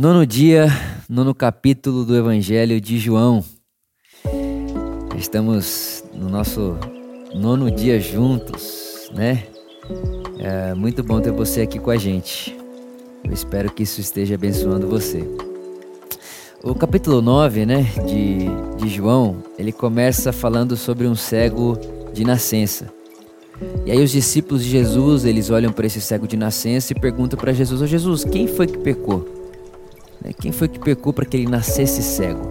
Nono dia, nono capítulo do Evangelho de João. Estamos no nosso nono dia juntos, né? É muito bom ter você aqui com a gente. Eu espero que isso esteja abençoando você. O capítulo 9, né, de, de João, ele começa falando sobre um cego de nascença. E aí os discípulos de Jesus, eles olham para esse cego de nascença e perguntam para Jesus: "Ô oh, Jesus, quem foi que pecou?" Né? Quem foi que pecou para que ele nascesse cego?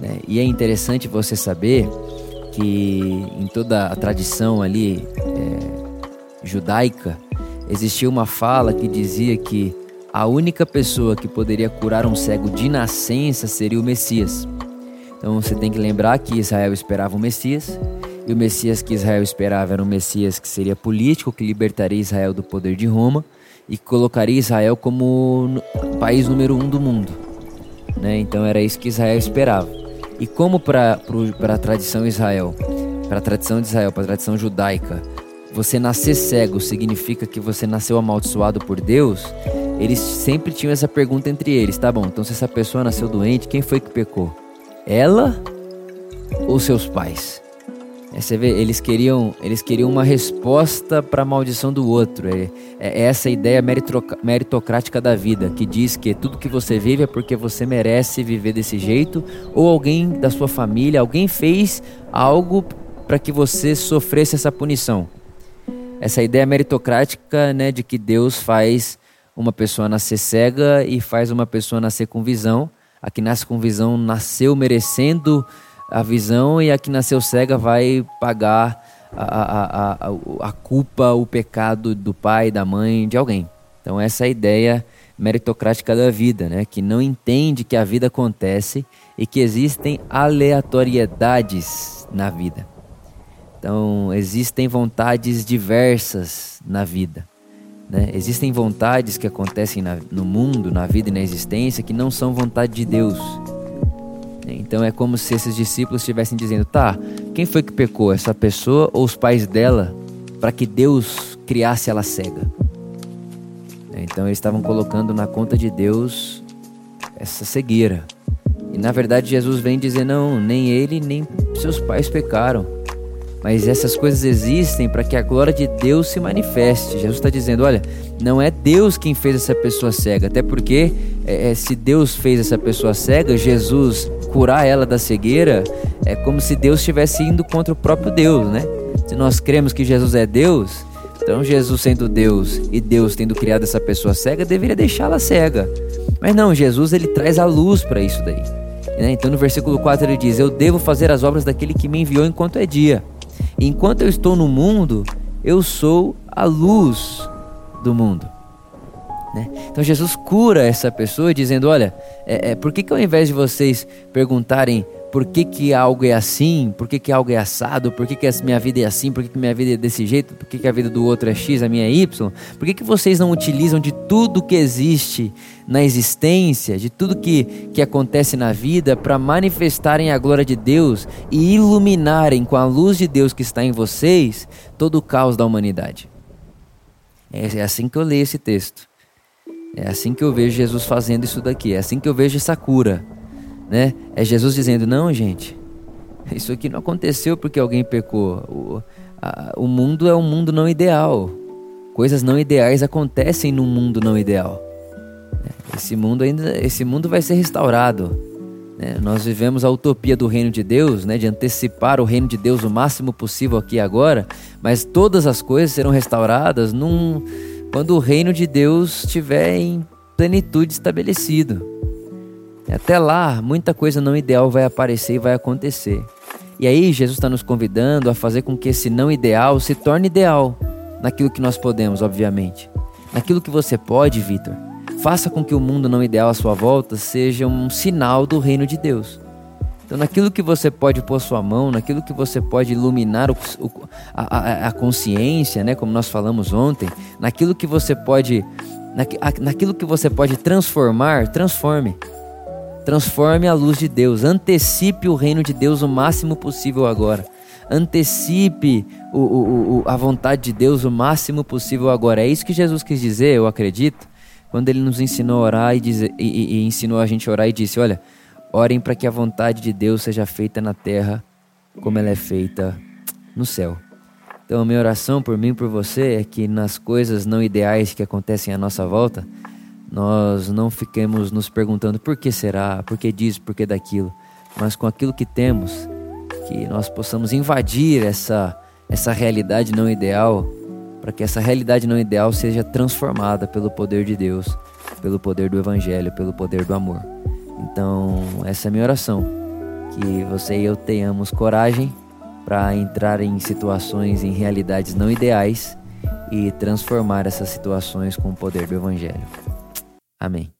Né? E é interessante você saber que em toda a tradição ali é, judaica existia uma fala que dizia que a única pessoa que poderia curar um cego de nascença seria o Messias. Então você tem que lembrar que Israel esperava o Messias, e o Messias que Israel esperava era um Messias que seria político, que libertaria Israel do poder de Roma e colocaria Israel como país número um do mundo. Né? Então era isso que Israel esperava. E como para a tradição Israel, para a tradição de Israel, para a tradição judaica, você nascer cego significa que você nasceu amaldiçoado por Deus, eles sempre tinham essa pergunta entre eles, tá bom? Então se essa pessoa nasceu doente, quem foi que pecou? Ela ou seus pais? É, você vê, eles queriam, eles queriam uma resposta para a maldição do outro. É, é, essa ideia meritocrática da vida, que diz que tudo que você vive é porque você merece viver desse jeito, ou alguém da sua família, alguém fez algo para que você sofresse essa punição. Essa ideia meritocrática né, de que Deus faz uma pessoa nascer cega e faz uma pessoa nascer com visão. A que nasce com visão nasceu merecendo a visão e a que nasceu cega vai pagar a, a, a, a culpa, o pecado do pai, da mãe, de alguém. Então essa é a ideia meritocrática da vida, né? que não entende que a vida acontece e que existem aleatoriedades na vida. Então existem vontades diversas na vida. Né? Existem vontades que acontecem na, no mundo, na vida e na existência que não são vontade de Deus. Então é como se esses discípulos estivessem dizendo: tá, quem foi que pecou? Essa pessoa ou os pais dela para que Deus criasse ela cega? Então eles estavam colocando na conta de Deus essa cegueira. E na verdade Jesus vem dizer: não, nem ele nem seus pais pecaram. Mas essas coisas existem para que a glória de Deus se manifeste. Jesus está dizendo: olha, não é Deus quem fez essa pessoa cega, até porque é, é, se Deus fez essa pessoa cega, Jesus curar ela da cegueira, é como se Deus estivesse indo contra o próprio Deus, né? Se nós cremos que Jesus é Deus, então Jesus sendo Deus e Deus tendo criado essa pessoa cega, deveria deixá-la cega. Mas não, Jesus ele traz a luz para isso daí. Né? Então no versículo 4 ele diz: Eu devo fazer as obras daquele que me enviou enquanto é dia. Enquanto eu estou no mundo, eu sou a luz do mundo. Né? Então Jesus cura essa pessoa dizendo: Olha, é, é, por que, que ao invés de vocês perguntarem por que, que algo é assim, por que, que algo é assado, por que, que a minha vida é assim, por que, que minha vida é desse jeito, por que, que a vida do outro é X, a minha é Y, por que, que vocês não utilizam de tudo que existe na existência, de tudo que, que acontece na vida, para manifestarem a glória de Deus e iluminarem com a luz de Deus que está em vocês todo o caos da humanidade? É, é assim que eu leio esse texto. É assim que eu vejo Jesus fazendo isso daqui. É assim que eu vejo essa cura. Né? É Jesus dizendo: não, gente, isso aqui não aconteceu porque alguém pecou. O, a, o mundo é um mundo não ideal. Coisas não ideais acontecem num mundo não ideal. É, esse mundo ainda, esse mundo vai ser restaurado. Né? Nós vivemos a utopia do reino de Deus, né? de antecipar o reino de Deus o máximo possível aqui e agora, mas todas as coisas serão restauradas num, quando o reino de Deus estiver em plenitude estabelecido. Até lá, muita coisa não ideal vai aparecer e vai acontecer. E aí, Jesus está nos convidando a fazer com que esse não ideal se torne ideal, naquilo que nós podemos, obviamente. Naquilo que você pode, Vitor. Faça com que o mundo não ideal à sua volta seja um sinal do reino de Deus. Então, naquilo que você pode pôr sua mão, naquilo que você pode iluminar o, o, a, a, consciência, né, como nós falamos ontem, naquilo que você pode, na, naquilo que você pode transformar, transforme. Transforme a luz de Deus, antecipe o reino de Deus o máximo possível agora. Antecipe o, o, o, a vontade de Deus o máximo possível agora. É isso que Jesus quis dizer, eu acredito, quando ele nos ensinou a orar e, e, e, e ensinou a gente a orar e disse: Olha, orem para que a vontade de Deus seja feita na terra como ela é feita no céu. Então, a minha oração por mim e por você é que nas coisas não ideais que acontecem à nossa volta, nós não fiquemos nos perguntando por que será, por que disso, por que daquilo, mas com aquilo que temos, que nós possamos invadir essa, essa realidade não ideal para que essa realidade não ideal seja transformada pelo poder de Deus, pelo poder do Evangelho, pelo poder do amor. Então, essa é a minha oração. Que você e eu tenhamos coragem para entrar em situações, em realidades não ideais e transformar essas situações com o poder do Evangelho. Amém.